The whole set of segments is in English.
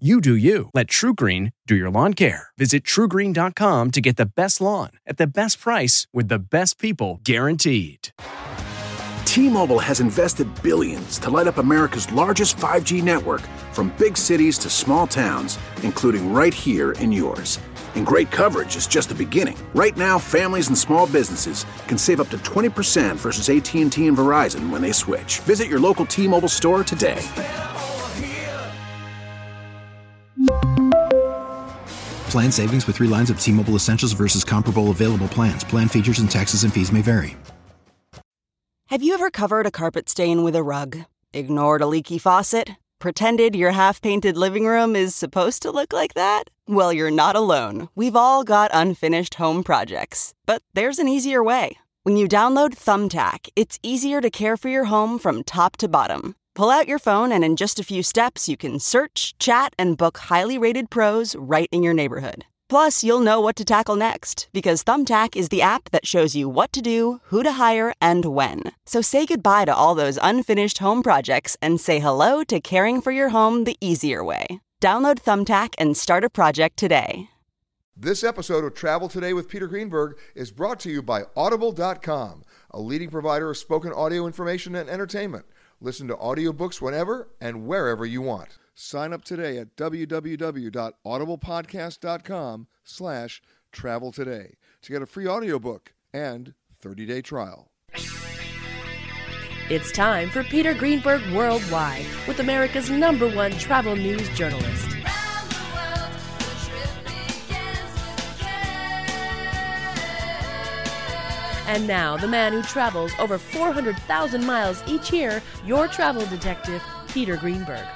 You do you. Let TruGreen do your lawn care. Visit trugreen.com to get the best lawn at the best price with the best people guaranteed. T-Mobile has invested billions to light up America's largest 5G network from big cities to small towns, including right here in yours. And great coverage is just the beginning. Right now, families and small businesses can save up to 20% versus AT&T and Verizon when they switch. Visit your local T-Mobile store today. Plan savings with three lines of T Mobile Essentials versus comparable available plans. Plan features and taxes and fees may vary. Have you ever covered a carpet stain with a rug? Ignored a leaky faucet? Pretended your half painted living room is supposed to look like that? Well, you're not alone. We've all got unfinished home projects. But there's an easier way. When you download Thumbtack, it's easier to care for your home from top to bottom. Pull out your phone, and in just a few steps, you can search, chat, and book highly rated pros right in your neighborhood. Plus, you'll know what to tackle next because Thumbtack is the app that shows you what to do, who to hire, and when. So say goodbye to all those unfinished home projects and say hello to caring for your home the easier way. Download Thumbtack and start a project today. This episode of Travel Today with Peter Greenberg is brought to you by Audible.com, a leading provider of spoken audio information and entertainment. Listen to audiobooks whenever and wherever you want. Sign up today at www.audiblepodcast.com slash travel today to get a free audiobook and 30-day trial. It's time for Peter Greenberg Worldwide with America's number one travel news journalist. And now, the man who travels over 400,000 miles each year, your travel detective, Peter Greenberg.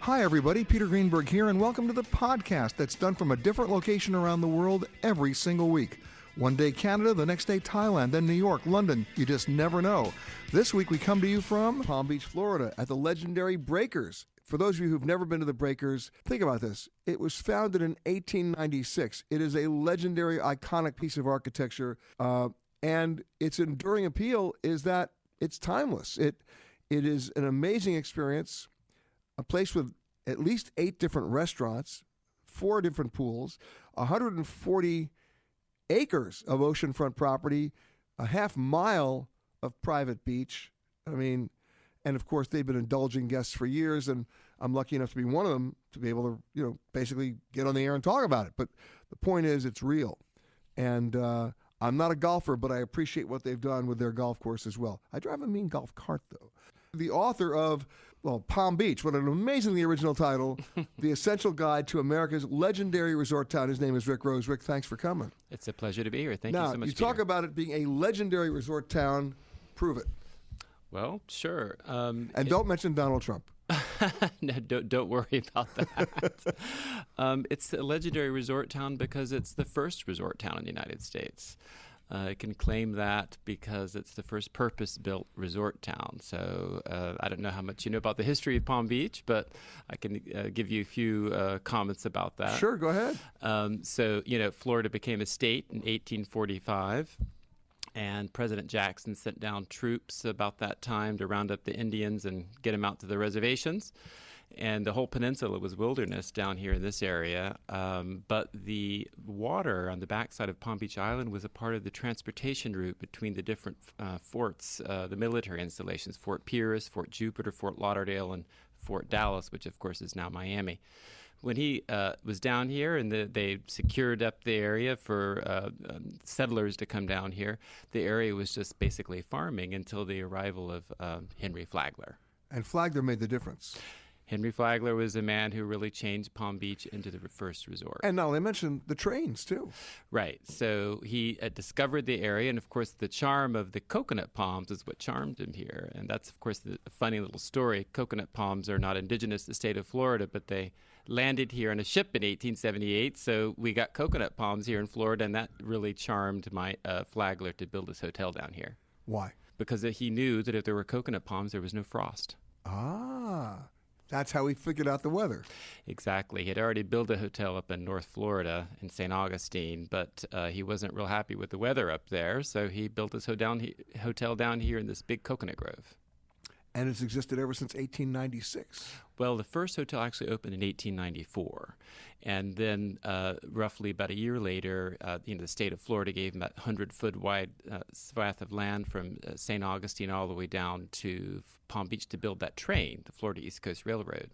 Hi, everybody. Peter Greenberg here, and welcome to the podcast that's done from a different location around the world every single week. One day Canada, the next day Thailand, then New York, London. You just never know. This week we come to you from Palm Beach, Florida, at the legendary Breakers. For those of you who've never been to the Breakers, think about this. It was founded in 1896. It is a legendary, iconic piece of architecture, uh, and its enduring appeal is that it's timeless. It it is an amazing experience, a place with at least eight different restaurants, four different pools, 140 acres of oceanfront property, a half mile of private beach. I mean, and of course, they've been indulging guests for years, and I'm lucky enough to be one of them to be able to, you know, basically get on the air and talk about it. But the point is, it's real. And uh, I'm not a golfer, but I appreciate what they've done with their golf course as well. I drive a mean golf cart, though. The author of, well, Palm Beach, what an amazingly original title, The Essential Guide to America's Legendary Resort Town. His name is Rick Rose. Rick, thanks for coming. It's a pleasure to be here. Thank now, you so much. you talk Peter. about it being a legendary resort town. Prove it. Well, sure. Um, And don't mention Donald Trump. no, don't, don't worry about that. um, it's a legendary resort town because it's the first resort town in the United States. Uh, it can claim that because it's the first purpose built resort town. So uh, I don't know how much you know about the history of Palm Beach, but I can uh, give you a few uh, comments about that. Sure, go ahead. Um, so, you know, Florida became a state in 1845 and President Jackson sent down troops about that time to round up the Indians and get them out to the reservations. And the whole peninsula was wilderness down here in this area. Um, but the water on the backside of Palm Beach Island was a part of the transportation route between the different uh, forts, uh, the military installations Fort Pierce, Fort Jupiter, Fort Lauderdale, and Fort Dallas, which of course is now Miami when he uh, was down here and the, they secured up the area for uh, um, settlers to come down here, the area was just basically farming until the arrival of uh, Henry Flagler. And Flagler made the difference. Henry Flagler was a man who really changed Palm Beach into the first resort. And now they mentioned the trains too. Right. So he uh, discovered the area, and of course, the charm of the coconut palms is what charmed him here. And that's, of course, the funny little story. Coconut palms are not indigenous to the state of Florida, but they landed here on a ship in 1878. So we got coconut palms here in Florida, and that really charmed my uh, Flagler to build his hotel down here. Why? Because he knew that if there were coconut palms, there was no frost. Ah. That's how he figured out the weather. Exactly. He had already built a hotel up in North Florida in St. Augustine, but uh, he wasn't real happy with the weather up there, so he built his hotel down here in this big coconut grove. And it's existed ever since 1896. Well, the first hotel actually opened in 1894, and then uh, roughly about a year later, uh, you know, the state of Florida gave him that 100 foot wide uh, swath of land from uh, St. Augustine all the way down to Palm Beach to build that train, the Florida East Coast Railroad,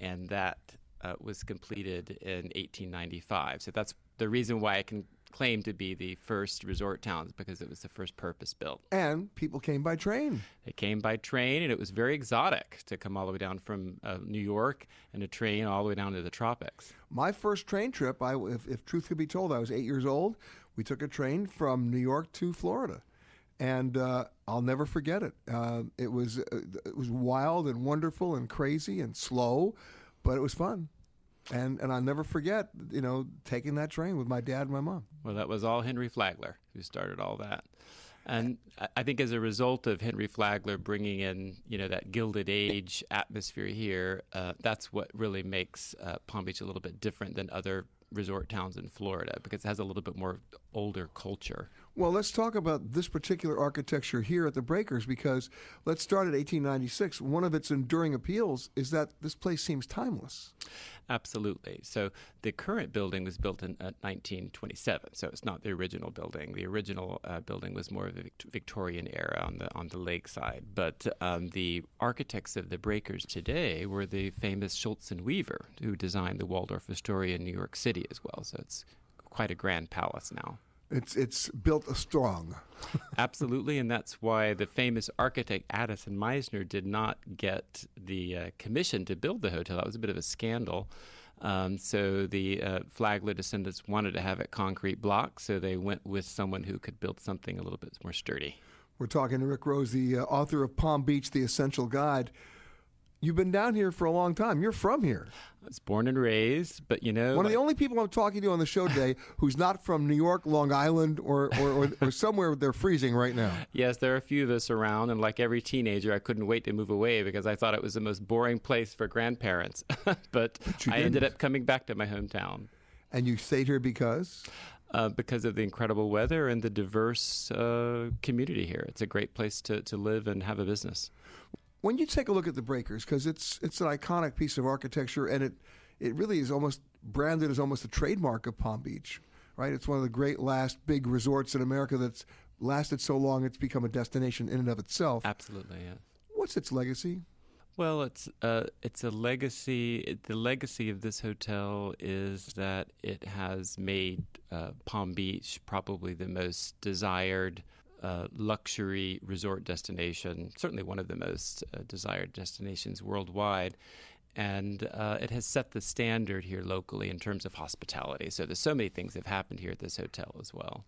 and that uh, was completed in 1895. So that's the reason why I can claim to be the first resort towns because it was the first purpose built. And people came by train. They came by train, and it was very exotic to come all the way down from uh, New York and a train all the way down to the tropics. My first train trip, I, if, if truth could be told, I was eight years old. We took a train from New York to Florida and uh, I'll never forget it. Uh, it was uh, it was wild and wonderful and crazy and slow, but it was fun and and I'll never forget, you know, taking that train with my dad and my mom. Well, that was all Henry Flagler who started all that. And I think as a result of Henry Flagler bringing in, you know, that Gilded Age atmosphere here, uh, that's what really makes uh, Palm Beach a little bit different than other resort towns in Florida because it has a little bit more older culture. Well, let's talk about this particular architecture here at the Breakers because let's start at 1896. One of its enduring appeals is that this place seems timeless. Absolutely. So the current building was built in uh, 1927, so it's not the original building. The original uh, building was more of a Victorian era on the on the lakeside, but um, the architects of the Breakers today were the famous Schultze and Weaver, who designed the Waldorf Astoria in New York City as well. So it's quite a grand palace now. It's it's built strong. Absolutely, and that's why the famous architect Addison Mizner did not get the uh, commission to build the hotel. That was a bit of a scandal. Um, so the uh, Flagler descendants wanted to have it concrete block, so they went with someone who could build something a little bit more sturdy. We're talking to Rick Rose, the uh, author of Palm Beach: The Essential Guide. You've been down here for a long time. You're from here. I was born and raised, but you know. One of the only people I'm talking to on the show today who's not from New York, Long Island, or, or, or, or somewhere they're freezing right now. Yes, there are a few of us around, and like every teenager, I couldn't wait to move away because I thought it was the most boring place for grandparents. but, but I ended up coming back to my hometown. And you stayed here because? Uh, because of the incredible weather and the diverse uh, community here. It's a great place to, to live and have a business when you take a look at the Breakers, because it's it's an iconic piece of architecture, and it it really is almost branded as almost a trademark of Palm Beach, right? It's one of the great last big resorts in America that's lasted so long it's become a destination in and of itself. Absolutely, yeah. What's its legacy? Well, it's uh, it's a legacy. The legacy of this hotel is that it has made uh, Palm Beach probably the most desired uh, luxury resort destination, certainly one of the most uh, desired destinations worldwide. And uh, it has set the standard here locally in terms of hospitality. So there's so many things that have happened here at this hotel as well.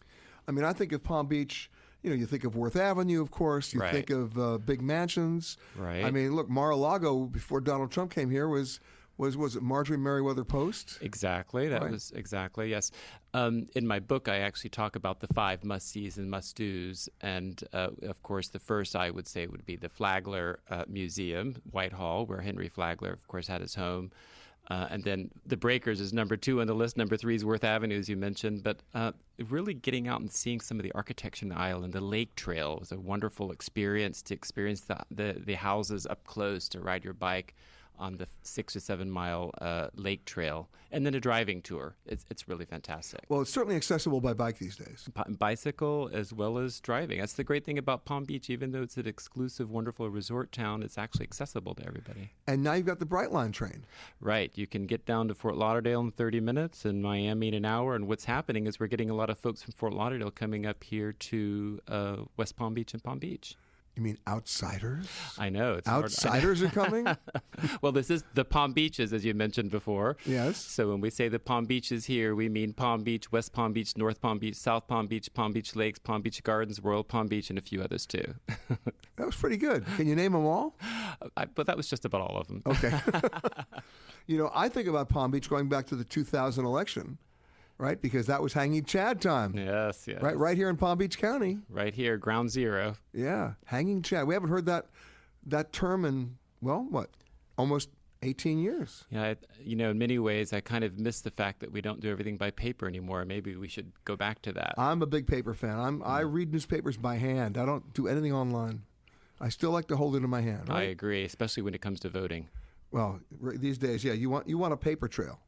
I mean, I think of Palm Beach you know, you think of Worth Avenue, of course. You right. think of uh, big mansions. Right. I mean, look, Mar-a-Lago before Donald Trump came here was was was it Marjorie Merriweather Post? Exactly. That right. was exactly yes. Um, in my book, I actually talk about the five must sees and must dos, and uh, of course, the first I would say would be the Flagler uh, Museum, Whitehall, where Henry Flagler, of course, had his home. Uh, and then the Breakers is number two on the list. Number three is Worth Avenue, as you mentioned. But uh, really getting out and seeing some of the architecture in the island, the lake trail was a wonderful experience to experience the, the, the houses up close, to ride your bike on the six or seven mile uh, lake trail, and then a driving tour. It's, it's really fantastic. Well, it's certainly accessible by bike these days. bicycle as well as driving. That's the great thing about Palm Beach. Even though it's an exclusive, wonderful resort town, it's actually accessible to everybody. And now you've got the Brightline train. Right. You can get down to Fort Lauderdale in 30 minutes and Miami in an hour. And what's happening is we're getting a lot of folks from Fort Lauderdale coming up here to uh, West Palm Beach and Palm Beach You mean outsiders? I know. It's hard- Outsiders are coming? well, this is the Palm Beaches, as you mentioned before. Yes. So when we say the Palm Beaches here, we mean Palm Beach, West Palm Beach, North Palm Beach, South Palm Beach, Palm Beach Lakes, Palm Beach Gardens, Royal Palm Beach, and a few others too. That was pretty good. Can you name them all? I, but that was just about all of them. Okay. you know, I think about Palm Beach going back to the 2000 election, right? Because that was hanging Chad time. Yes, yes. Right, right here in Palm Beach County. Right here, ground zero. Yeah, hanging Chad. We haven't heard that that term in well, what, almost 18 years. Yeah, I, you know, in many ways, I kind of miss the fact that we don't do everything by paper anymore. Maybe we should go back to that. I'm a big paper fan. I'm I Mm. read newspapers by hand. I don't do anything online. I still like to hold it in my hand. I agree, especially when it comes to voting. Well, these days, yeah, you want you want a paper trail.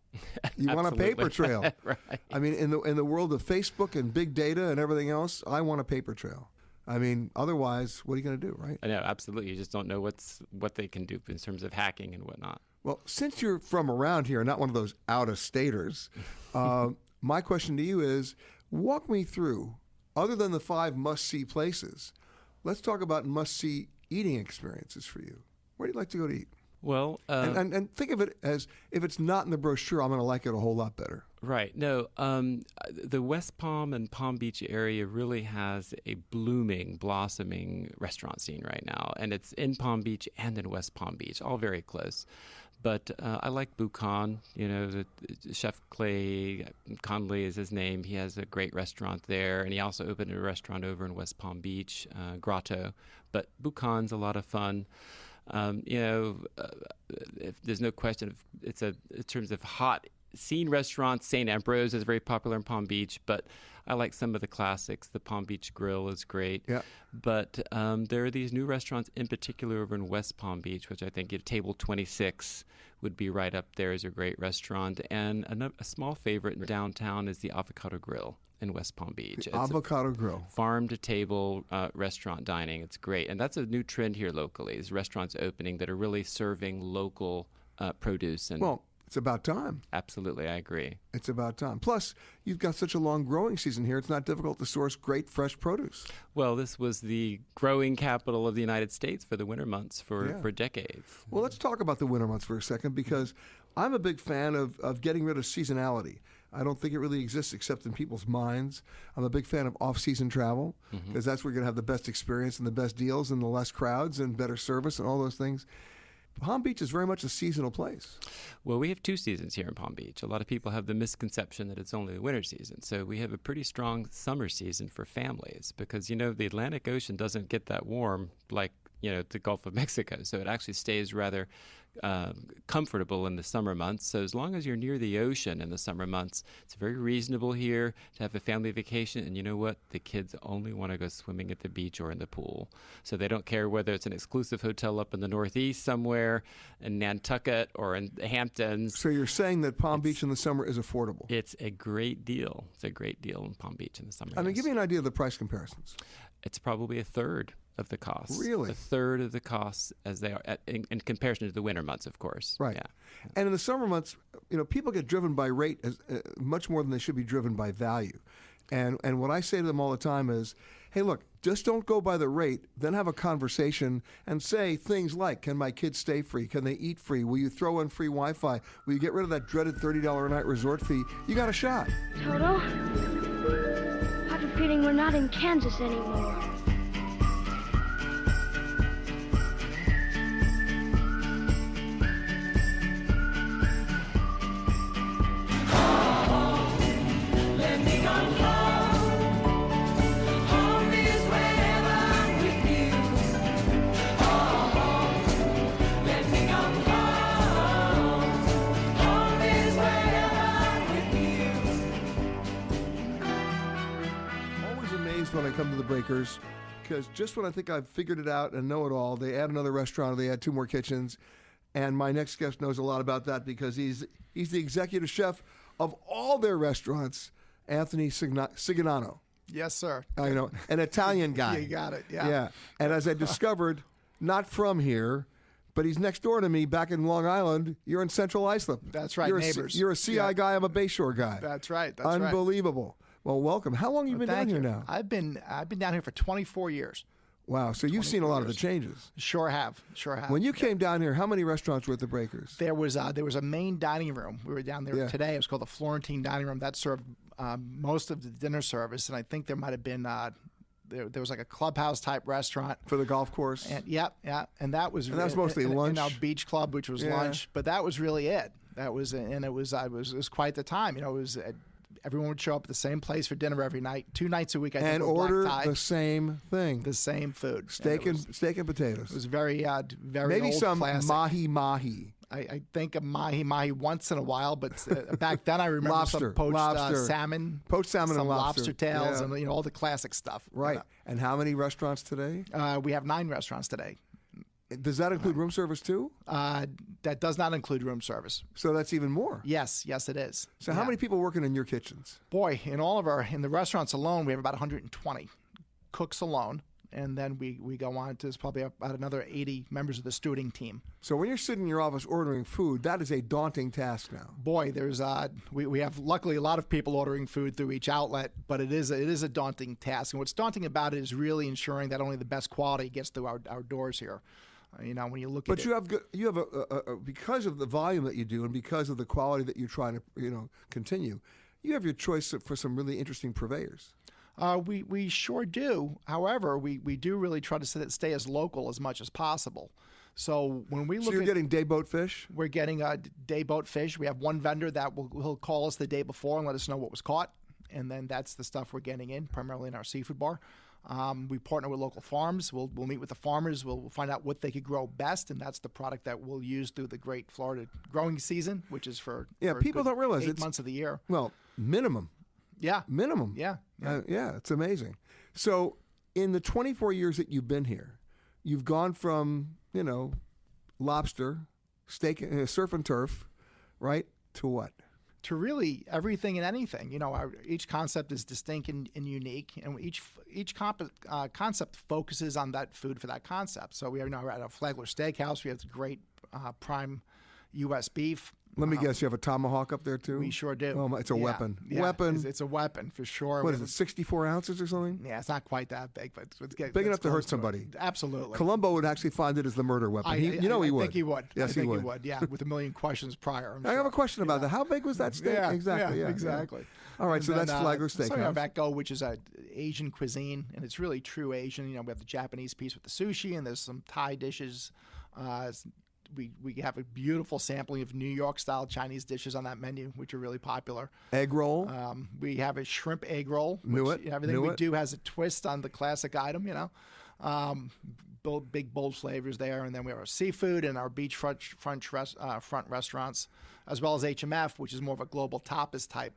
You want a paper trail. right. I mean, in the in the world of Facebook and big data and everything else, I want a paper trail. I mean, otherwise, what are you going to do, right? I know, absolutely. You just don't know what's what they can do in terms of hacking and whatnot. Well, since you're from around here, not one of those out of staters, uh, my question to you is: Walk me through, other than the five must see places, let's talk about must see eating experiences for you. Where do you like to go to eat? Well, uh, and, and, and think of it as if it's not in the brochure, I'm going to like it a whole lot better. Right. No, um, the West Palm and Palm Beach area really has a blooming, blossoming restaurant scene right now. And it's in Palm Beach and in West Palm Beach, all very close. But uh, I like Buccan. You know, the, the Chef Clay Conley is his name. He has a great restaurant there. And he also opened a restaurant over in West Palm Beach, uh, Grato. But Buccan's a lot of fun. Um, you know, uh, if there's no question, of, it's a in terms of hot scene restaurants. Sant Ambroeus is very popular in Palm Beach, but I like some of the classics. The Palm Beach Grill is great. Yeah. But um, there are these new restaurants, in particular over in West Palm Beach, which I think at Table 26 would be right up there as a great restaurant. And a, a small favorite in downtown is the Avocado Grill in West Palm Beach. It's Avocado Grill. farm to table uh, restaurant dining. It's great, and that's a new trend here locally. Is restaurants opening that are really serving local uh, produce and. Well, it's about time. absolutely, I agree. It's about time. Plus, you've got such a long growing season here. It's not difficult to source great fresh produce. Well, this was the growing capital of the United States for the winter months for, Yeah. for decades. Well, let's talk about the winter months for a second because I'm a big fan of, of getting rid of seasonality. I don't think it really exists except in people's minds. I'm a big fan of off season travel mm-hmm. because that's where you're going to have the best experience and the best deals and the less crowds and better service and all those things. Palm Beach is very much a seasonal place. Well, we have two seasons here in Palm Beach. A lot of people have the misconception that it's only the winter season. So we have a pretty strong summer season for families because, you know, the Atlantic Ocean doesn't get that warm like, you know, the Gulf of Mexico. So it actually stays rather um, comfortable in the summer months. So as long as you're near the ocean in the summer months, it's very reasonable here to have a family vacation. And you know what? The kids only want to go swimming at the beach or in the pool. So they don't care whether it's an exclusive hotel up in the Northeast somewhere in Nantucket or in the Hamptons. So you're saying that Palm Beach in the summer is affordable. It's a great deal. It's a great deal in Palm Beach in the summer. I mean, give me an idea of the price comparisons. it's probably a third of the cost. Really? a third of the costs as they are at, in, in comparison to the winter months, of course. Right. Yeah. And in the summer months, you know, people get driven by rate as, uh, much more than they should be driven by value. And and what I say to them all the time is, hey, look, just don't go by the rate. Then have a conversation and say things like, can my kids stay free? Can they eat free? Will you throw in free Wi-Fi? Will you get rid of that dreaded thirty dollar a night resort fee? You got a shot. Toto, I have a feeling we're not in Kansas anymore. When I come to the Breakers because just when I think I've figured it out and know it all, they add another restaurant or they add two more kitchens. And my next guest knows a lot about that because he's he's the executive chef of all their restaurants, Anthony Signa- Siganano. Yes, sir. I know, an Italian guy. You got it, yeah. Yeah. And as I discovered, not from here, but he's next door to me back in Long Island. You're in Central Islip. That's right, You're a, neighbors. you're a CI Yeah. guy. I'm a Bayshore guy. That's right. That's right. Well, welcome. How long have you Well, been down thank here now? I've been I've been down here for 24 years. Wow. So you've seen a lot of the changes. Sure have. Sure have. When you came down here, how many restaurants were at the Breakers? There was uh, there was a main dining room. We were down there Yeah. today. It was called the Florentine Dining Room. That served um, most of the dinner service, and I think there might have been uh, there, there was like a clubhouse type restaurant. For the golf course? And yep, yeah, and that was And that was mostly in, in lunch? our beach club, which was Yeah. lunch. But that was really it. That was and it was I was it was quite the time. You know, it was. Uh, Everyone would show up at the same place for dinner every night, two nights a week. I think, and order tie, the same thing. the same food, steak and, was, steak and potatoes. it was very uh, very Maybe old some classic. mahi mahi. I, I think of mahi mahi once in a while, but uh, back then I remember Lobster, some poached lobster. Uh, salmon, Poached salmon some and lobster. tails, Yeah. and you know all the classic stuff. you Right. And how many restaurants today? Uh, we have nine restaurants today. Does that include room service too? Uh, that does not include room service. So that's even more. Yes, yes, it is. So how Yeah. many people working in your kitchens? Boy, in all of our in the restaurants alone, we have about 120 cooks alone, and then we we go on to probably about another 80 members of the stewarding team. So when you're sitting in your office ordering food, that is a daunting task now. boy, there's uh, we, we have luckily a lot of people ordering food through each outlet, but it is a, it is a daunting task. And what's daunting about it is really ensuring that only the best quality gets through our, our doors here. Uh, you know, when you look But at you it, have good, you have a, a, a because of the volume that you do and because of the quality that you're trying to you know continue, you have your choice for some really interesting purveyors. uh, we we sure do. However, we, we do really try to stay, stay as local as much as possible. So when we So look you're at getting day boat fish. We're getting a day boat fish. We have one vendor that will he'll call us the day before and let us know what was caught, and then that's the stuff we're getting in, primarily in our seafood bar. Um, we partner with local farms. We'll, we'll meet with the farmers. We'll, we'll find out what they could grow best, and that's the product that we'll use through the great Florida growing season, which is for Yeah, for people don't realize eight it's- months of the year. Well, minimum, Yeah, minimum. yeah, yeah. Uh, yeah, it's amazing. So, in the 24 years that you've been here, you've gone from you know lobster, steak, uh, surf and turf, right, to what? To really everything and anything. You know, our, each concept is distinct and, and unique, and each each comp, uh, concept focuses on that food for that concept. So we are now at a Flagler Steakhouse. We have the great uh, prime U.S. beef. Let me guess, you have a tomahawk up there too. We sure do. Oh, my, it's a Yeah, weapon. yeah, weapon. It's, it's a weapon for sure. what We is it? 64 ounces or something? Yeah, it's not quite that big, but it's, it's get- Big enough to hurt somebody. Absolutely. Columbo would actually find it as the murder weapon. I, He- you know I, he I would. think he would. Yes, I think he would. Yeah, with a million questions prior. I have a question about that. How big was that steak? Yeah, exactly. yeah, Yeah, yeah. exactly. All right, And so then, that's uh, Flagler So we have Steakhouse. Which is a Asian cuisine, and it's really true Asian. You know, we have the Japanese piece with the sushi, and there's some Thai dishes. Uh, we we have a beautiful sampling of New York style Chinese dishes on that menu, which are really popular. Egg roll. Um, we have a shrimp egg roll. Knew which, it, you know, Everything knew we it. do has a twist on the classic item, you know. Um, bold, big, bold flavors there. And then we have our seafood and our beachfront front, res, uh, front restaurants, as well as HMF, which is more of a global tapas type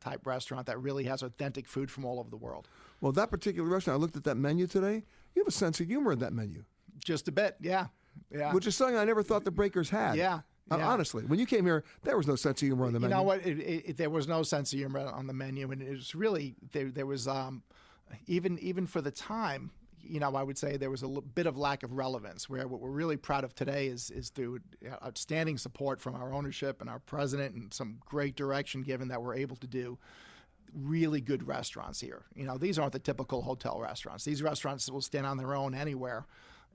type restaurant that really has authentic food from all over the world. well, that particular restaurant, I looked at that menu today. You have a sense of humor in that menu, Just a bit, yeah. Yeah. which is something I never thought the Breakers had. Yeah, Uh, yeah. Honestly, when you came here, there was no sense of humor on the you menu. You know what? It, it, it- there was no sense of humor on the menu, and it was really there. There was um, even even for the time. You know, I would say there was a l- bit of lack of relevance. Where what we're really proud of today is is through outstanding support from our ownership and our president, and some great direction given that we're able to do really good restaurants here. You know, these aren't the typical hotel restaurants. These restaurants will stand on their own anywhere,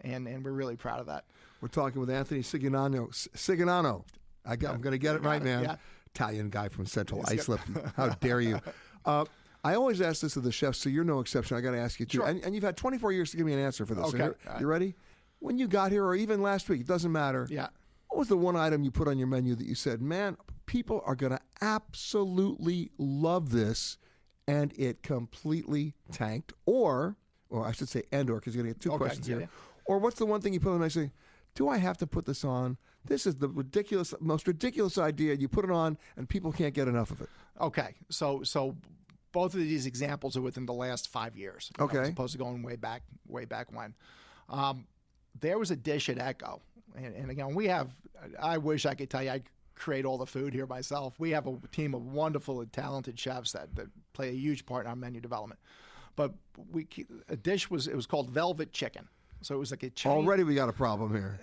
and and we're really proud of that. We're talking with Anthony Siganano. Siganano. I got, I'm going to get it right, man. yeah. Italian guy from Central Islip. How dare you? Uh, I always ask this of the chefs, so you're no exception. I got to ask you too. Sure. And, and you've had 24 years to give me an answer for this. Okay. You, All right. you ready? When you got here, or even last week, it doesn't matter. Yeah. What was the one item you put on your menu that you said, man, people are going to absolutely love this, and it completely tanked? Or, or I should say, and or, because you're going to get two Okay, questions yeah, here. yeah. Or what's the one thing you put on and I say, do I have to put this on? This is the ridiculous, most ridiculous idea. You put it on, and people can't get enough of it. Okay, so so both of these examples are within the last five years. Okay. as opposed to going way back, way back when. Um, there was a dish at Echo, and, and again, we have. I wish I could tell you I create all the food here myself. We have a team of wonderful and talented chefs that, that play a huge part in our menu development. But we a dish was it was called velvet chicken. So it was like a Chinese, Already we got a problem here.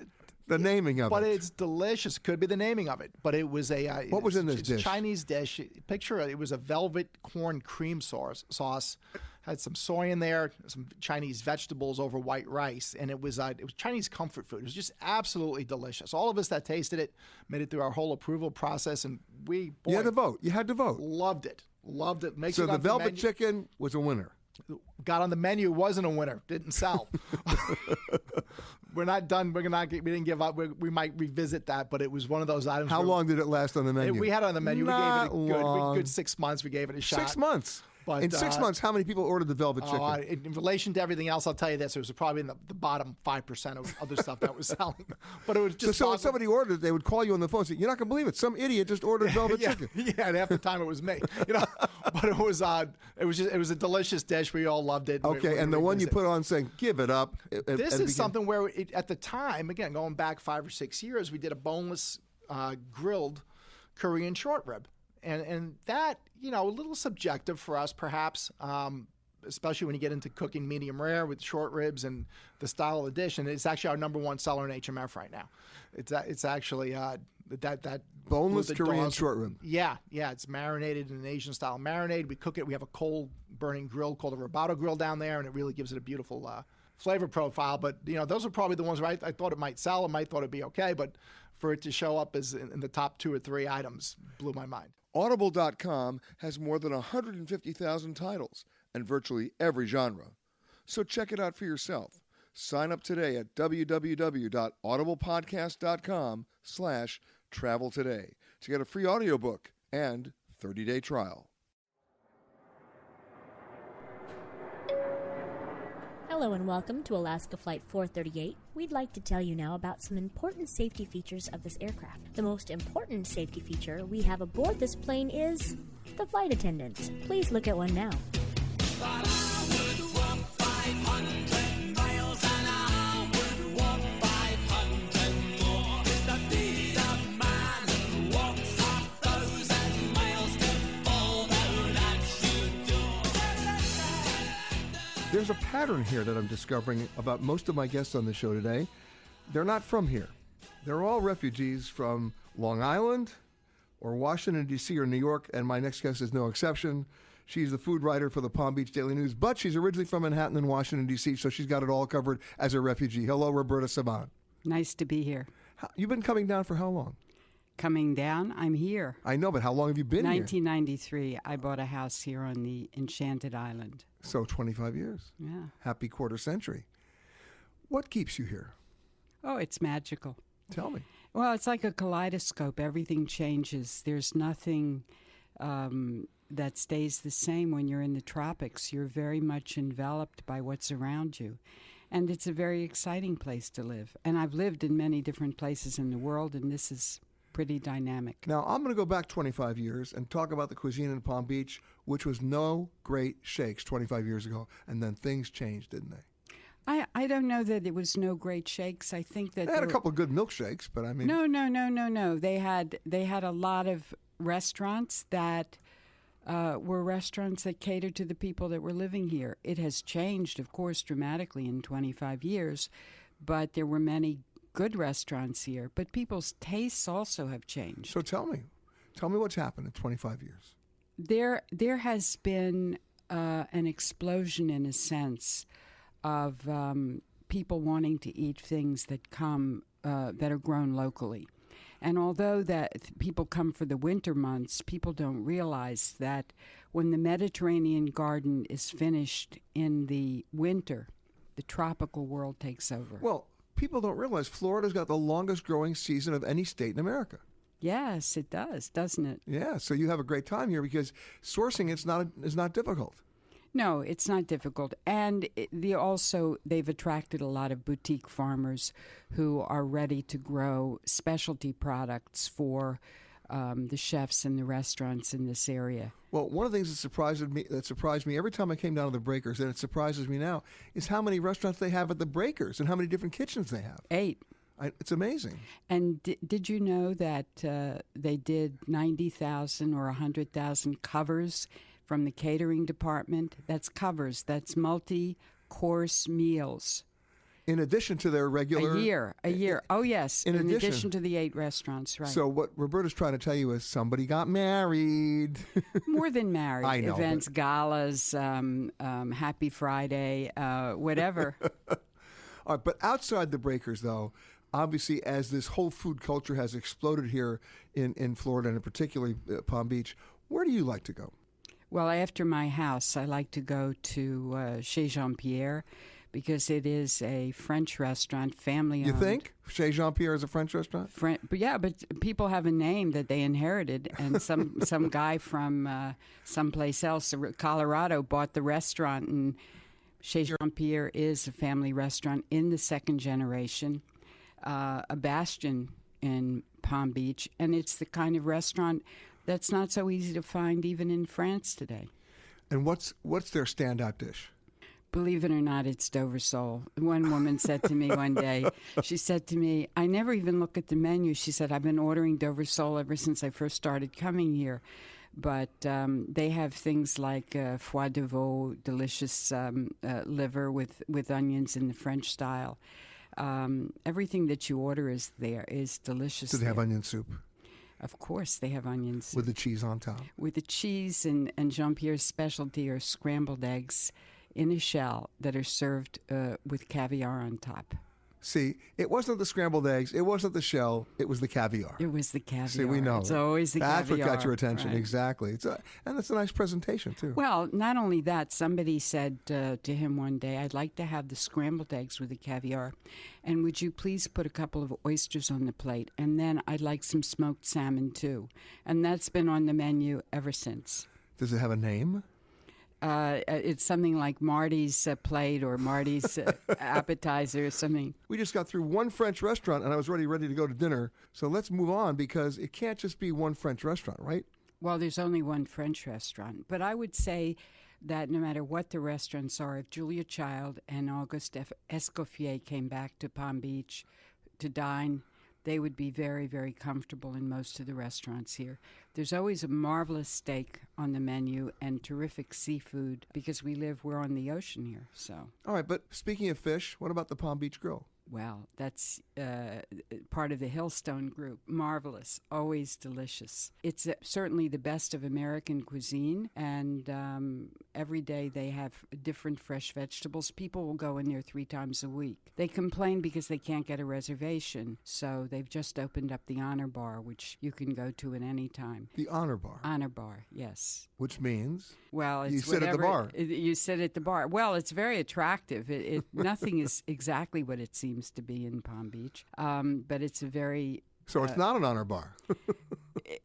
The naming of but it. But it's delicious. Could be the naming of it, but it was a uh, What was in this dish? Chinese dish. Picture it. It was a velvet corn cream sauce. Sauce had some soy in there, some Chinese vegetables over white rice, and it was uh, it was Chinese comfort food. It was just absolutely delicious. All of us that tasted it made it through our whole approval process, and we boy, you had to vote. You had to vote. Loved it. Loved it. So the velvet menu. chicken was a winner. Got on the menu wasn't a winner. Didn't sell. We're not done. We're not we didn't give up. We, we might revisit that but it was one of those items How long did it last on the menu? we had it on the menu. Not we gave it a good, long. we, good six months. We gave it a shot. Six months. But, in six uh, months, how many people ordered the velvet chicken? Oh, I- in, relation to everything else, I'll tell you this: it was probably in the, the bottom five percent of other stuff that was selling. But it was just so when awesome. somebody ordered, it, they would call you on the phone and say, "You're not going to believe it. Some idiot just ordered velvet yeah, chicken." yeah, and half the time it was me, you know. but it was uh, it was just it was a delicious dish. We all loved it. Okay, we and the one you revisit. put on saying, "Give it up." it- it- This is became- something where it, at the time, again, going back five or six years, we did a boneless uh, grilled Korean short rib, and and that you know a little subjective for us perhaps. Um, Especially when you get into cooking medium rare with short ribs and the style of the dish, and it's actually our number one seller in HMF right now. It's it's actually uh, that that boneless Korean dogs- short rib. yeah, yeah, it's marinated in an Asian style marinade. We cook it. We have a coal burning grill called a robata grill down there, and it really gives it a beautiful uh, flavor profile. But you know, those are probably the ones where I, I thought it might sell. I might thought it'd be okay, but for it to show up as in, in the top two or three items blew my mind. Audible.com has more than 150,000 titles and virtually every genre. So check it out for yourself. Sign up today at www.audiblepodcast.com slash travel today to get a free audiobook and 30-day trial. Hello and welcome to Alaska Flight 438. We'd like to tell you now about some important safety features of this aircraft. The most important safety feature we have aboard this plane is the flight attendants. Please look at one now. There's a pattern here that I'm discovering about most of my guests on the show today. They're not from here. They're all refugees from Long Island or Washington, D.C. or New York, and my next guest is no exception. She's the food writer for the Palm Beach Daily News, but she's originally from Manhattan and Washington, D.C., so she's got it all covered as a refugee. Hello, Roberta Sabban. Nice to be here. You've been coming down for how long? Coming down, I'm here. I know, but how long have you been here? 1993, I bought a house here on the Enchanted Island. So 25 years. Yeah. Happy quarter century. What keeps you here? Oh, it's magical. Tell me. Well, it's like a kaleidoscope. Everything changes. There's nothing um, that stays the same when you're in the tropics. You're very much enveloped by what's around you. And it's a very exciting place to live. And I've lived in many different places in the world, and this is pretty dynamic. Now, I'm going to go back 25 years and talk about the cuisine in Palm Beach, which was no great shakes 25 years ago. And then things changed, didn't they? I, I don't know that it was no great shakes. I think that They had a there- couple of good milkshakes, but I mean, No, no, no, no, no. They had they had a lot of restaurants that uh, were restaurants that catered to the people that were living here. It has changed, of course, dramatically in 25 years, but there were many good restaurants here. But people's tastes also have changed. So tell me, tell me what's happened in 25 years. There, there has been uh, an explosion, in a sense, of um, people wanting to eat things that come uh, that are grown locally. And although that people come for the winter months, people don't realize that when the Mediterranean garden is finished in the winter, the tropical world takes over. Well, people don't realize Florida's got the longest growing season of any state in America. yes, it does, doesn't it? Yeah, so you have a great time here because sourcing it's not is not difficult. No, it's not difficult, and it, the also they've attracted a lot of boutique farmers who are ready to grow specialty products for um, the chefs and the restaurants in this area. Well, one of the things that surprised me that surprised me every time I came down to the Breakers, and it surprises me now, is how many restaurants they have at the Breakers and how many different kitchens they have. Eight. I, it's amazing. And d- did you know that uh, they did ninety thousand or hundred thousand covers from the catering department? That's covers. That's multi-course meals. In addition to their regular A year, a year. Oh yes, in in, addition. addition. to the eight restaurants, right? So what Roberta's trying to tell you is somebody got married. More than married. I know, Events, galas, um, um, Happy Friday, uh, whatever. All right, but outside the breakers, though, obviously, as this whole food culture has exploded here in, in Florida and particularly uh, Palm Beach, where do you like to go? well, after my house, I like to go to uh, Chez Jean Pierre because it is a French restaurant, family owned. You think Chez Jean Pierre is a French restaurant? Fren- but yeah, but people have a name that they inherited, and some some guy from uh, someplace else, Colorado, bought the restaurant, and Chez Jean Pierre is a family restaurant in the second generation, uh, a bastion in Palm Beach, and it's the kind of restaurant that's not so easy to find even in France today. And what's what's their standout dish? Believe it or not, it's Dover sole. One woman said to me one day, she said to me, I never even look at the menu. She said, I've been ordering Dover sole ever since I first started coming here. But um, they have things like uh, foie de veau, delicious um, uh, liver with, with onions in the French style. Um, everything that you order is there, is delicious. Do they have onion soup Of course, they have onions. with the cheese on top? with the cheese and, and Jean Pierre's specialty are scrambled eggs in a shell that are served uh, with caviar on top. See, it wasn't the scrambled eggs, it wasn't the shell, it was the caviar. It was the caviar. See, we know. It's always the That's caviar. what got your attention, right. exactly. It's a, and it's a nice presentation too. Well, not only that, somebody said uh, to him one day, I'd like to have the scrambled eggs with the caviar, and would you please put a couple of oysters on the plate? And then I'd like some smoked salmon too. And that's been on the menu ever since. Does it have a name? Uh, it's something like Marty's uh, plate or Marty's uh, appetizer or something. We just got through one French restaurant and I was already ready to go to dinner. So let's move on because it can't just be one French restaurant, right? Well, there's only one French restaurant, but I would say that no matter what the restaurants are, if Julia Child and Auguste F- Escoffier came back to Palm Beach to dine, they would be very, very comfortable in most of the restaurants here. There's always a marvelous steak on the menu and terrific seafood because we live, we're on the ocean here. So, All right, but speaking of fish, what about the Palm Beach Grill? Well, that's uh, part of the Hillstone group. Marvelous, always delicious. It's uh, certainly the best of American cuisine, and um, every day they have different fresh vegetables. People will go in there three times a week. They complain because they can't get a reservation, so they've just opened up the Honor Bar, which you can go to at any time. The Honor Bar, Honor Bar, yes. which means Well, it's You sit at the bar. You sit at the bar. Well, it's very attractive. It, it nothing is exactly what it seems to be in Palm Beach, um, but it's a very. so it's uh, not an honor bar.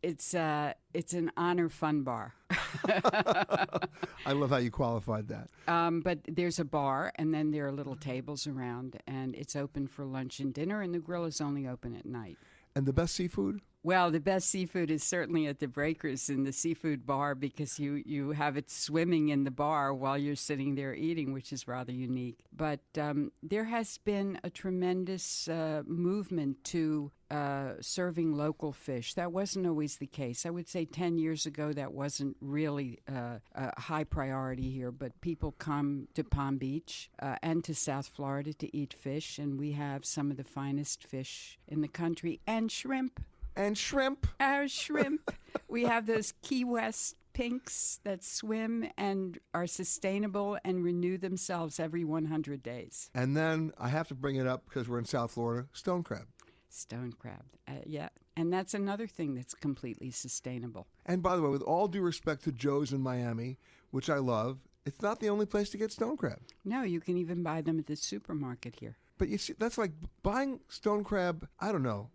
It's uh, it's an honor fun bar. I love how you qualified that. Um, but there's a bar, and then there are little tables around, and it's open for lunch and dinner, and the grill is only open at night. And the best seafood? Well, the best seafood is certainly at the Breakers in the seafood bar because you, you have it swimming in the bar while you're sitting there eating, which is rather unique. But um, there has been a tremendous uh, movement to uh, serving local fish. That wasn't always the case. I would say 10 years ago that wasn't really uh, a high priority here, but people come to Palm Beach uh, and to South Florida to eat fish, and we have some of the finest fish in the country and shrimp And shrimp. our shrimp. we have those Key West pinks that swim and are sustainable and renew themselves every 100 days. And then I have to bring it up because we're in South Florida stone crab. Stone crab. Uh, yeah. And that's another thing that's completely sustainable. And by the way, with all due respect to Joe's in Miami, which I love, it's not the only place to get stone crab. No, you can even buy them at the supermarket here. But you see, that's like buying stone crab. I don't know.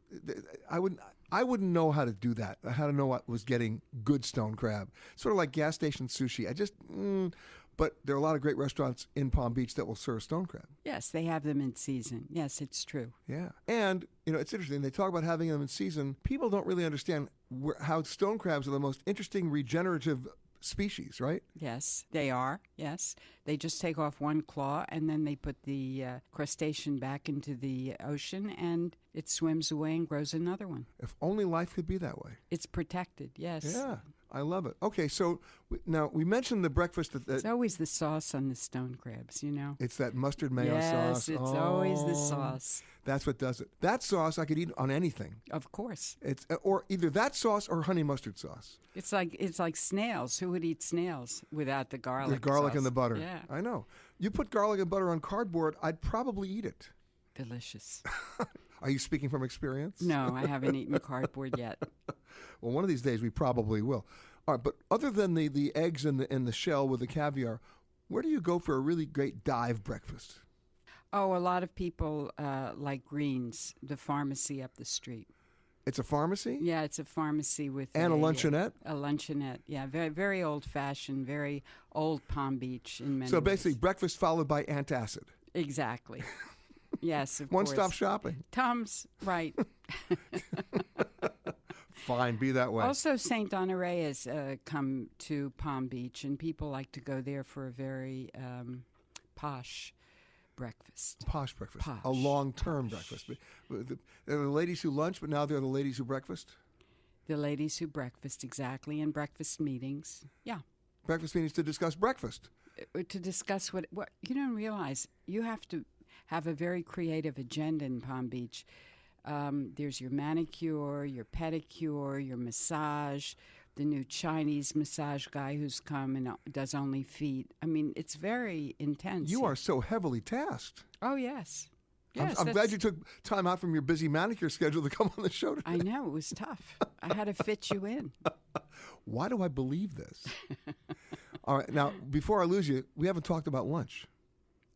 I wouldn't. I wouldn't know how to do that. How to know what was getting good stone crab. Sort of like gas station sushi. I just. Mm, but there are a lot of great restaurants in Palm Beach that will serve stone crab. Yes, they have them in season. Yes, it's true. Yeah, and you know it's interesting. They talk about having them in season. People don't really understand where, how stone crabs are the most interesting regenerative species, right? Yes, they are. Yes. They just take off one claw and then they put the uh, crustacean back into the ocean and it swims away and grows another one. If only life could be that way. It's protected, yes. Yeah. I love it. Okay, so we, now we mentioned the breakfast. That, that It's always the sauce on the stone crabs, you know. it's that mustard mayo yes, sauce. it's always the Oh, sauce. That's what does it. That sauce I could eat on anything. Of course. It's uh, or either that sauce or honey mustard sauce. It's like it's like snails. Who would eat snails without the garlic? the garlic sauce? and the butter. Yeah, I know. You put garlic and butter on cardboard, I'd probably eat it. delicious. Are you speaking from experience? No, I haven't eaten cardboard yet. Well, one of these days we probably will. All right, but other than the, the eggs and the, and the shell with the caviar, where do you go for a really great dive breakfast? Oh, a lot of people uh, like Greens, the pharmacy up the street. It's a pharmacy? Yeah, it's a pharmacy with And a uh, luncheonette? A luncheonette, yeah, very very old fashioned, very old Palm Beach in many So ways. basically, breakfast followed by antacid. exactly. yes, of One course. stop shopping. Tom's right. Fine, be that way. Also, Saint Honore has uh, come to Palm Beach, and people like to go there for a very um, posh breakfast. posh breakfast. Posh. A long term breakfast. But- but the- They're the ladies who lunch, but now they're the ladies who breakfast. The ladies who breakfast exactly, and breakfast meetings. Yeah, Breakfast meetings to discuss breakfast. Uh, to discuss what what you don't realize. You have to have a very creative agenda in Palm Beach. Um, there's your manicure, your pedicure, your massage, the new Chinese massage guy who's come and does only feet. I mean, it's very intense. You are so heavily tasked. Oh yes, I'm- yes. I'm, glad you took time out from your busy manicure schedule to come on the show today. I know it was tough. I had to fit you in. Why do I believe this? All right, now before I lose you, we haven't talked about lunch.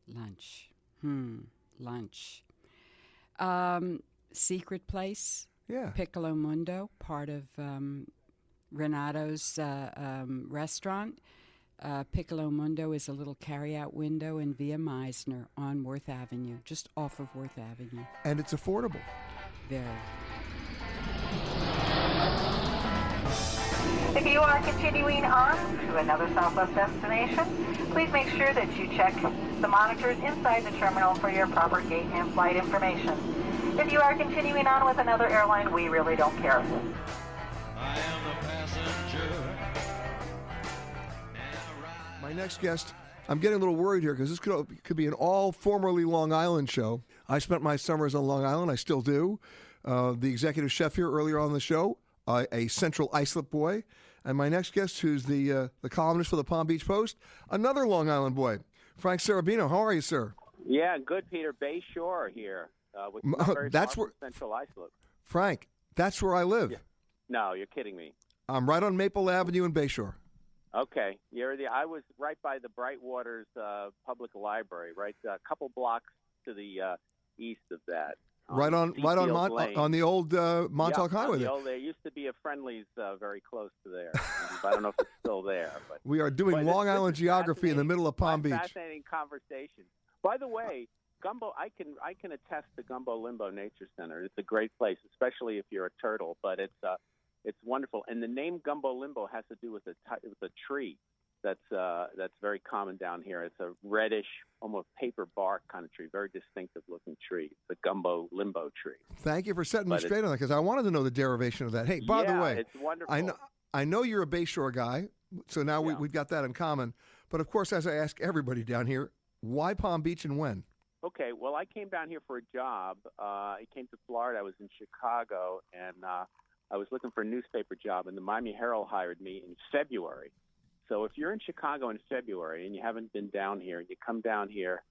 Lunch. Hmm. Lunch. Um, secret place. Yeah. Piccolo Mundo, part of um, Renato's uh, um, restaurant. Uh, Piccolo Mundo is a little carryout window in Via Mizner on Worth Avenue, just off of Worth Avenue. And it's affordable. Very. If you are continuing on to another Southwest destination, please make sure that you check the monitors inside the terminal for your proper gate and flight information. If you are continuing on with another airline, we really don't care. My next guest, I'm getting a little worried here because this could, could be an all formerly Long Island show. I spent my summers on Long Island. I still do. Uh, the executive chef here earlier on the show, uh, a Central Islip boy. And my next guest, who's the, uh, the columnist for the Palm Beach Post, another Long Island boy, Frank Cerabino. How are you, sir? Yeah, good, Peter. Bay Shore here. Uh, is very that's where- Central Islip. Frank, that's where I live. No, you're kidding me. I'm right on Maple Avenue in Bayshore. Okay, you're the. I was right by the Brightwaters uh, Public Library, right a couple blocks to the uh, east of that. Right on, right on, Seafield Mon- Lane. on the old uh, Montauk Yeah, Highway. the There. old- there used to be a Friendlies uh, very close to there. I don't know if it's still there, but We are doing Long this Island is geography in the middle of Palm Beach. fascinating conversation. By the way, Gumbo, I can I can attest to Gumbo Limbo Nature Center. It's a great place, especially if you're a turtle. But it's uh, it's wonderful, and the name Gumbo Limbo has to do with a with a tree that's uh, that's very common down here. It's a reddish, almost paper bark kind of tree, very distinctive looking tree. The Gumbo Limbo tree. Thank you for setting me But it's- straight on that because I wanted to know the derivation of that. Hey, by the way, it's wonderful. I know I know you're a Bayshore guy, so now we, we've got that in common. But of course, as I ask everybody down here, why Palm Beach and when? Okay, well, I came down here for a job. Uh, I came to Florida. I was in Chicago, and uh, I was looking for a newspaper job, and the Miami Herald hired me in February. So if you're in Chicago in February and you haven't been down here, and you come down here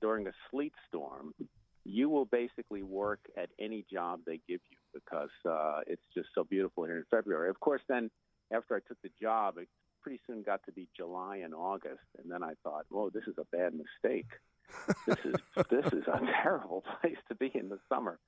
during a sleet storm, you will basically work at any job they give you because uh, it's just so beautiful here in February. Of course, then after I took the job, it pretty soon got to be July and August, and then I thought, "Whoa, this is a bad mistake. this is this is a terrible place to be in the summer."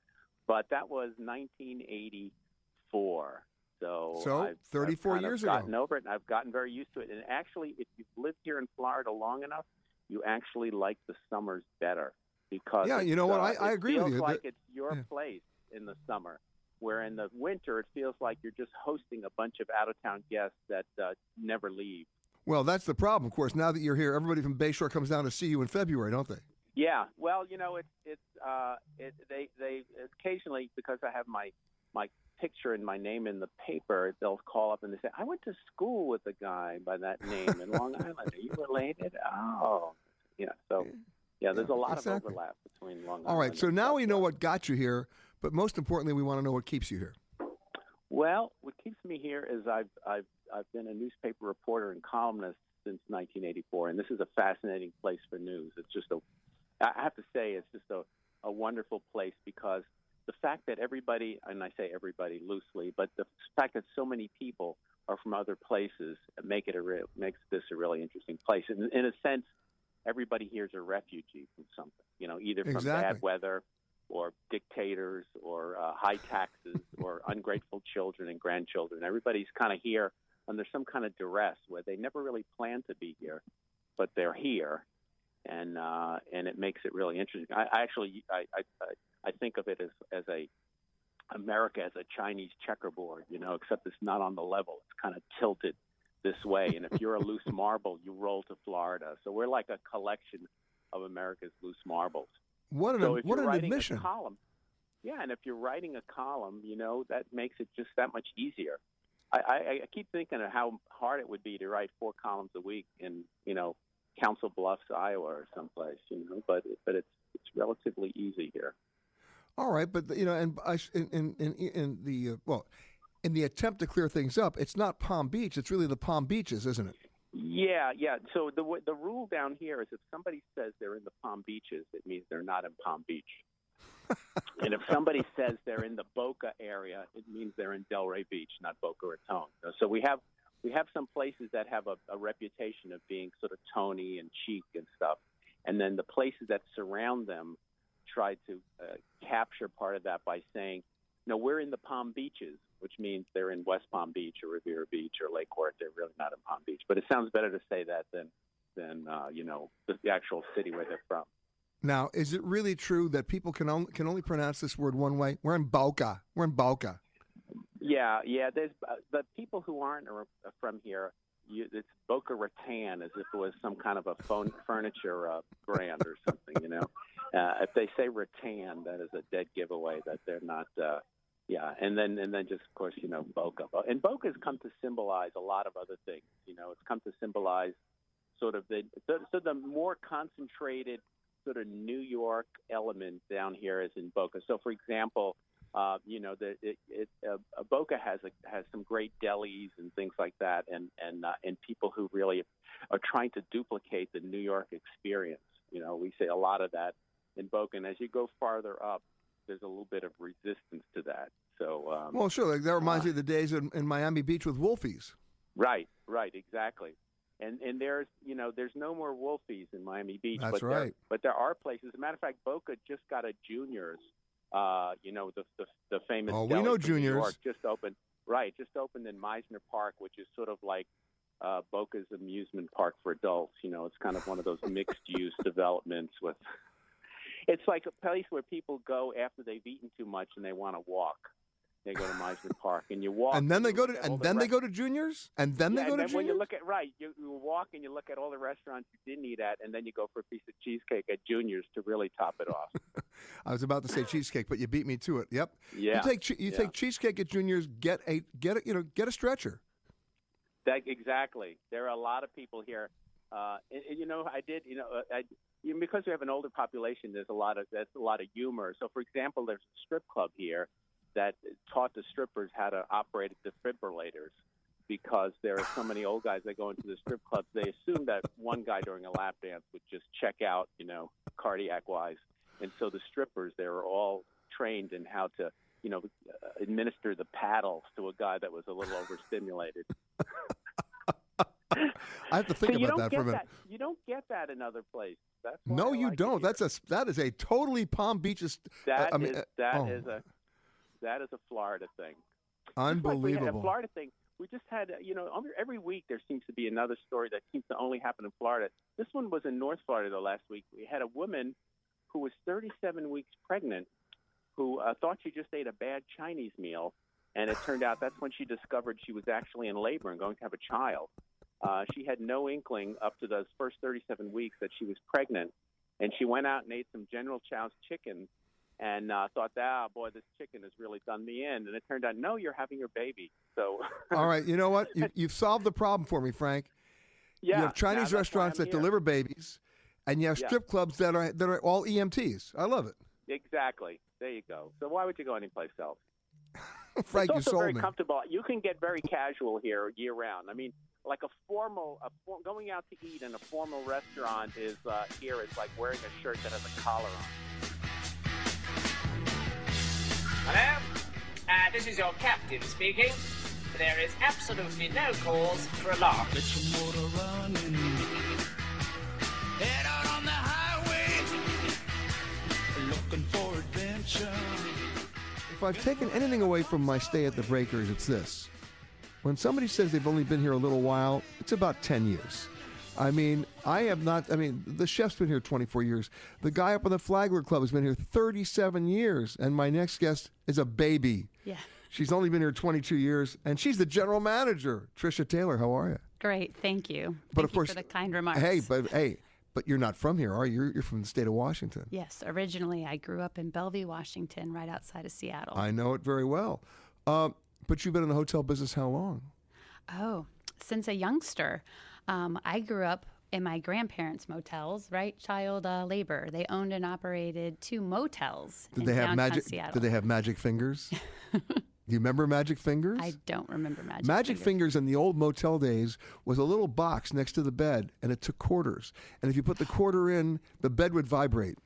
But that was 1984. So, So, I've, 34 I've years ago. gotten over it, and I've gotten very used to it. And actually, if you've lived here in Florida long enough, you actually like the summers better because Yeah, you know what? uh, I- I it agree with feels you. Like The- it's your yeah. place in the summer, where in the winter it feels like you're just hosting a bunch of out of town guests that uh, never leave. Well, that's the problem. Of course, now that you're here, everybody from Bayshore comes down to see you in February, don't they? Yeah, well, you know, it's it's uh, it, they they occasionally because I have my my picture and my name in the paper, they'll call up and they say, "I went to school with a guy by that name in Long Island. Are you related?" Oh, yeah. So, yeah, there's a lot exactly. of overlap between Long Island. All right, so now we know what got you here, but most importantly, we want to know what keeps you here. Well, what keeps me here is I've I've I've been a newspaper reporter and columnist since 1984, and this is a fascinating place for news. It's just a I have to say it's just a a wonderful place because the fact that everybody, and I say everybody loosely, but the fact that so many people are from other places make it a re- makes this a really interesting place. In, in a sense, everybody here is a refugee from something, you know, either from Exactly. bad weather or dictators or uh, high taxes or ungrateful children and grandchildren. Everybody's kind of here under some kind of duress where they never really planned to be here, but they're here, and uh, and it makes it really interesting. I, I actually I, I I- think of it as as a America as a Chinese checkerboard, you know, except it's not on the level. It's kind of tilted this way, and if you're a loose marble, you roll to Florida. So we're like a collection of America's loose marbles. What an so if what you're an writing admission! A column, yeah, and if you're writing a column, you know that makes it just that much easier. I, I, I keep thinking of how hard it would be to write four columns a week and you know Council Bluffs, Iowa, or someplace, you know. But but it's it's relatively easy here. All right, but you know, and I in in in, the uh, well, in the attempt to clear things up, it's not Palm Beach; it's really the Palm Beaches, isn't it? Yeah, yeah. So the w- the rule down here is if somebody says they're in the Palm Beaches, it means they're not in Palm Beach. and if somebody says they're in the Boca area, it means they're in Delray Beach, not Boca Raton. So we have we have some places that have a, a reputation of being sort of Tony and chic and stuff, and then the places that surround them try to uh, capture part of that by saying, "No, we're in the Palm Beaches," which means they're in West Palm Beach or Riviera Beach or Lake Worth. They're really not in Palm Beach, but it sounds better to say that than than uh, you know the, the actual city where they're from. Now, is it really true that people can only can only pronounce this word one way? We're in Boca. We're in Boca. Yeah, yeah. There's uh, the people who aren't are, uh, from here. You, it's Boca Raton, as if it was some kind of a phone furniture uh, brand or something. You know, uh, if they say rattan, that is a dead giveaway that they're not. Uh, yeah, and then and then just of course you know Boca, and Boca has come to symbolize a lot of other things. You know, it's come to symbolize sort of the so, so the more concentrated sort of New York element down here is in Boca. So, for example, uh, you know, the, it, it, uh, Boca has a, has some great delis and things like that, and and uh, and people who really are trying to duplicate the New York experience. You know, we say a lot of that in Boca, and as you go farther up, there's a little bit of resistance to that. So, um, Well, sure. Like that reminds me of the days in, in Miami Beach with Wolfies. Right, right, exactly. And and there's you know there's no more Wolfies in Miami Beach. That's but There, right. but there are places. As a matter of fact, Boca just got a Juniors. Uh, you know the the, the famous. Oh, we know Juniors. York just opened. Right, just opened in Mizner Park, which is sort of like uh, Boca's amusement park for adults. You know, it's kind of one of those mixed use developments with. It's like a place where people go after they've eaten too much and they want to walk. They go to Mizner Park and you walk. And then they go to and the then they rec- go to juniors, and then they go and to then when juniors. you look at right, you, you walk and you look at all the restaurants you didn't eat at, and then you go for a piece of cheesecake at Junior's to really top it off. I was about to say cheesecake, but you beat me to it. Yep. Yeah, You take you yeah. take cheesecake at juniors. Get a get a you know get a stretcher. That exactly. There are a lot of people here. Uh, and, and, you know, I did. You know, uh, I, you know, because we have an older population, there's a lot of there's a lot of humor. So, for example, there's a strip club here that taught the strippers how to operate defibrillators. Because there are so many old guys that go into the strip clubs, they assume that one guy during a lap dance would just check out, you know, cardiac wise. And so the strippers, they were all trained in how to, you know, uh, administer the paddles to a guy that was a little overstimulated. I have to think so about that for a minute. That. You don't get that in other places. That's No, I you like don't. That's a that is a totally Palm Beaches. That I mean, is- uh, that oh, is a that is a Florida thing. Just like we had a unbelievable. Florida thing. We just had, you know, every- every week there seems to be another story that seems to only happen in Florida. This one was in North Florida the last week. We had a woman who was 37 weeks pregnant who uh, thought she just ate a bad Chinese meal, and it turned out that's when she discovered she was actually in labor and going to have a child. Uh, she had no inkling up to those first 37 weeks that she was pregnant, and she went out and ate some General Chow's chicken and uh, thought, ah, boy, this chicken has really done me in. And it turned out, no, you're having your baby. So, All right, you know what? You, you've solved the problem for me, Frank. yeah, you have Chinese restaurants that here. deliver babies, and you have Yeah. strip clubs that are that are all EMTs. I love it. Exactly. There you go. So why would you go anyplace else? Frank, you it's also sold very me. comfortable. You can get very casual here year round. I mean, like a formal, a for, going out to eat in a formal restaurant is uh, here is like wearing a shirt that has a collar on. Hello? Uh, this is your captain speaking. There is absolutely no cause for alarm. Get your motor running. Head out on the highway. Looking for adventure. If I've taken anything away from my stay at the Breakers, it's this. When somebody says they've only been here a little while, it's about 10 years. I mean, I have not, I mean, the chef's been here 24 years. The guy up on the Flagler Club has been here 37 years. And my next guest is a baby. Yeah. She's only been here 22 years, and she's the general manager. Trisha Taylor, how are you? Great, thank you. But Thank of you course- for the kind remarks. Hey, but hey, but you're not from here, are you? You're, from the state of Washington. yes, originally I grew up in Bellevue, Washington, right outside of Seattle. I know it very well. Uh, but you've been in the hotel business how long? Oh, since a youngster, um, I grew up in my grandparents' motels, right? Child uh, labor. They owned and operated two motels Did in they have magic? Seattle. Did they have magic fingers? Do you remember Magic Fingers? I don't remember magic. Magic Fingers. Fingers in the old motel days was a little box next to the bed, and it took quarters. And if you put the quarter in, the bed would vibrate.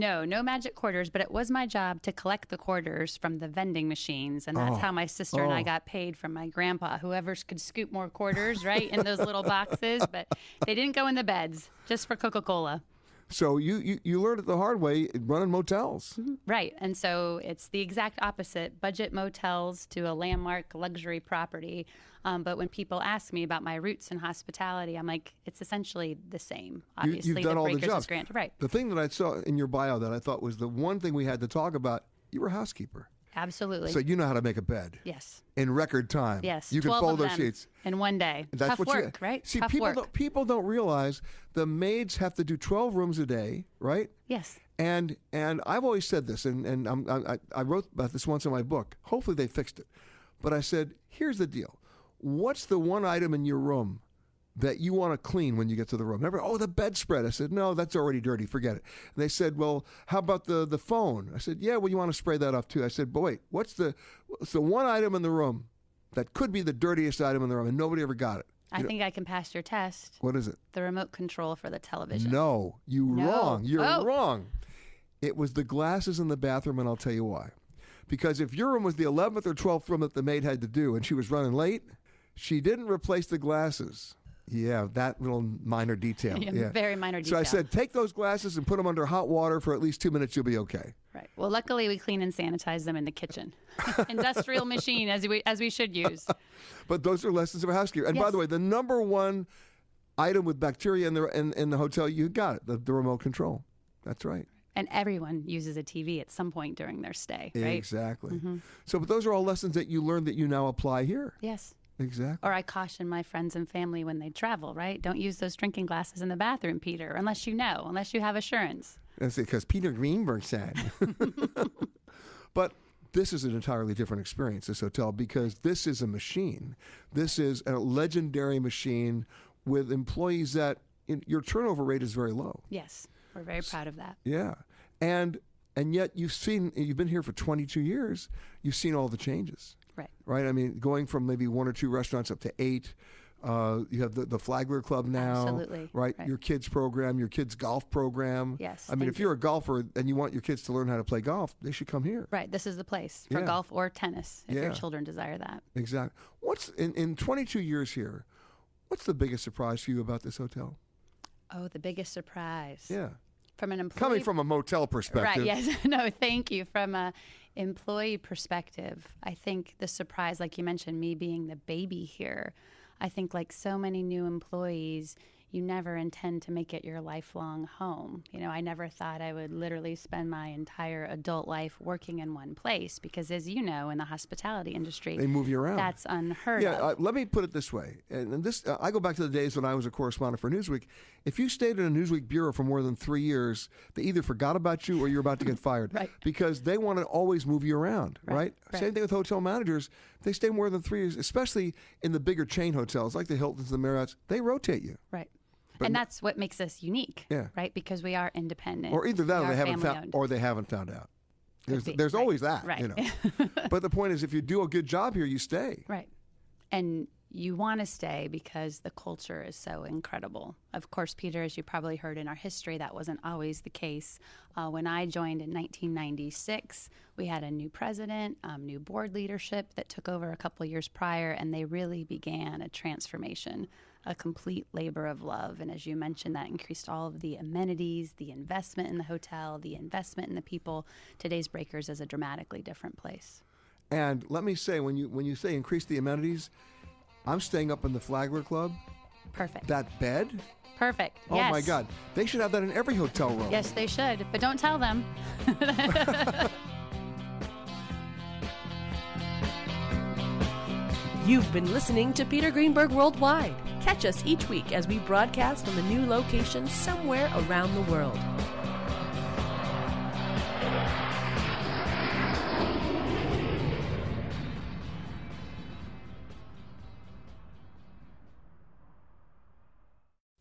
No, no magic quarters, but it was my job to collect the quarters from the vending machines. And that's Oh. how my sister and I Oh. got paid from my grandpa. Whoever could scoop more quarters, right, in those little boxes. But they didn't go in the beds, just for Coca Cola. So you, you, you learned it the hard way running motels. Mm-hmm. Right. And so it's the exact opposite budget motels to a landmark luxury property. Um, but when people ask me about my roots in hospitality, I'm like, it's essentially the same. Obviously, you've done the all the jobs. is granted. Right. The thing that I saw in your bio that I thought was the one thing we had to talk about, you were a housekeeper. Absolutely. So you know how to make a bed yes. in record time. Yes. You can fold those sheets. in one day. That's Tough what work, you, right? See, Tough people work. don't people don't realize the maids have to do twelve rooms a day, right? Yes. And and I've always said this, and and I'm, I I wrote about this once in my book. Hopefully they fixed it, but I said, here's the deal: what's the one item in your room that you want to clean when you get to the room? Remember, oh, the bedspread. I said, no, that's already dirty. Forget it. And they said, well, how about the the phone? I said, yeah, well, you want to spray that off too. I said, boy, what's the what's the one item in the room that could be the dirtiest item in the room, and nobody ever got it? I know, think I can pass your test. what is it? The remote control for the television. No, you No. wrong. You're Oh. wrong. It was the glasses in the bathroom, and I'll tell you why. Because if your room was the 11th or 12th room that the maid had to do, and she was running late, she didn't replace the glasses. Yeah, that little minor detail. Yeah, yeah, very minor detail. So I said, take those glasses and put them under hot water for at least two minutes. You'll be okay. Right. Well, luckily we clean and sanitize them in the kitchen. Industrial machine, as we as we should use. But those are lessons of a housekeeper. And by the way, the number one item with bacteria in the in, in the hotel, you got it, the, the remote control. That's right. And everyone uses a TV at some point during their stay, right? Exactly. Mhm. So, but those are all lessons that you learned that you now apply here. Yes. Exactly. Or I caution my friends and family when they travel, right? Don't use those drinking glasses in the bathroom, Peter, unless you know, unless you have assurance. That's because Peter Greenberg said. but this is an entirely different experience, this hotel, because this is a machine. This is a legendary machine with employees that in, your turnover rate is very low. Yes. We're very proud of that. Yeah. And and yet you've seen you've been here for 22 years. You've seen all the changes. Right. Right? I mean, going from maybe one or two restaurants up to eight. Uh, you have the, the Flagler Club now, Absolutely. right? Right. Your kids program, your kids golf program. Yes, I mean, if you're a golfer and you want your kids to learn how to play golf, they should come here. Right. This is the place for Yeah. golf or tennis if Yeah. your children desire that. Exactly. What's in, in 22 years here? What's the biggest surprise for you about this hotel? Oh, the biggest surprise. Yeah. From an employee Coming from a motel perspective. Right, yes. no, thank you. From a employee perspective, I think the surprise, like you mentioned, me being the baby here, I think like so many new employees, you never intend to make it your lifelong home. You know, I never thought I would literally spend my entire adult life working in one place because, as you know, in the hospitality industry, They move you around. That's unheard yeah, of. uh, let me put it this way. And, and this, uh, I go back to the days when I was a correspondent for Newsweek, If you stayed in a Newsweek bureau for more than three years, they either forgot about you or you're about to get fired. Right. Because they want to always move you around, Right, right? right. Same thing with hotel managers. They stay more than three years, especially in the bigger chain hotels like the Hiltons, and the Marriotts, they rotate you. Right. But and that's what makes us unique. Yeah. Right? Because we are independent. Or either that, or they haven't found, or they haven't found out. There's, be, there's right, always that, right. you know. but the point is, if you do a good job here, you stay. Right. And you want to stay because the culture is so incredible. Of course, Peter, as you probably heard in our history, that wasn't always the case. Uh, when I joined in 1996, we had a new president, um, new board leadership that took over a couple years prior, and they really began a transformation, a complete labor of love. And as you mentioned, that increased all of the amenities, the investment in the hotel, the investment in the people. Today's Breakers is a dramatically different place. And let me say, when you when you say increase the amenities, I'm staying up in the Flagler Club. Perfect. That bed. Perfect. Oh yes. my God! They should have that in every hotel room. Yes, they should, but don't tell them. You've been listening to Peter Greenberg Worldwide. Catch us each week as we broadcast from a new location somewhere around the world.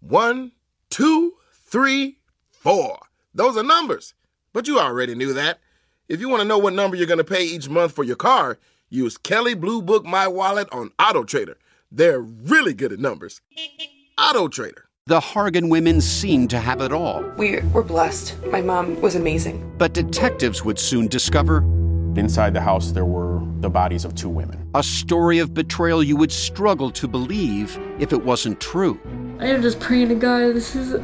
One, two, three, four. Those are numbers. But you already knew that. If you want to know what number you're going to pay each month for your car, use Kelley Blue Book My Wallet on Auto Trader. They're really good at numbers. Auto Trader. The Hargan women seemed to have it all. We were blessed. My mom was amazing. But detectives would soon discover Inside the house, there were the bodies of two women. a story of betrayal you would struggle to believe if it wasn't true. I am just praying to God. This is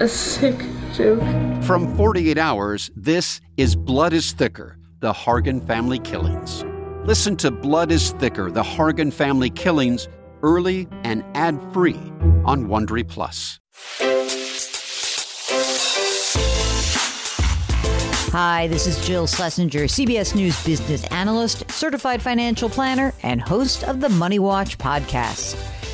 a sick joke. From 48 Hours, this is Blood is Thicker The Hargan Family Killings. Listen to Blood is Thicker The Hargan Family Killings early and ad free on Wondery Plus. Hi, this is Jill Schlesinger, CBS News business analyst, certified financial planner, and host of the Money Watch podcast.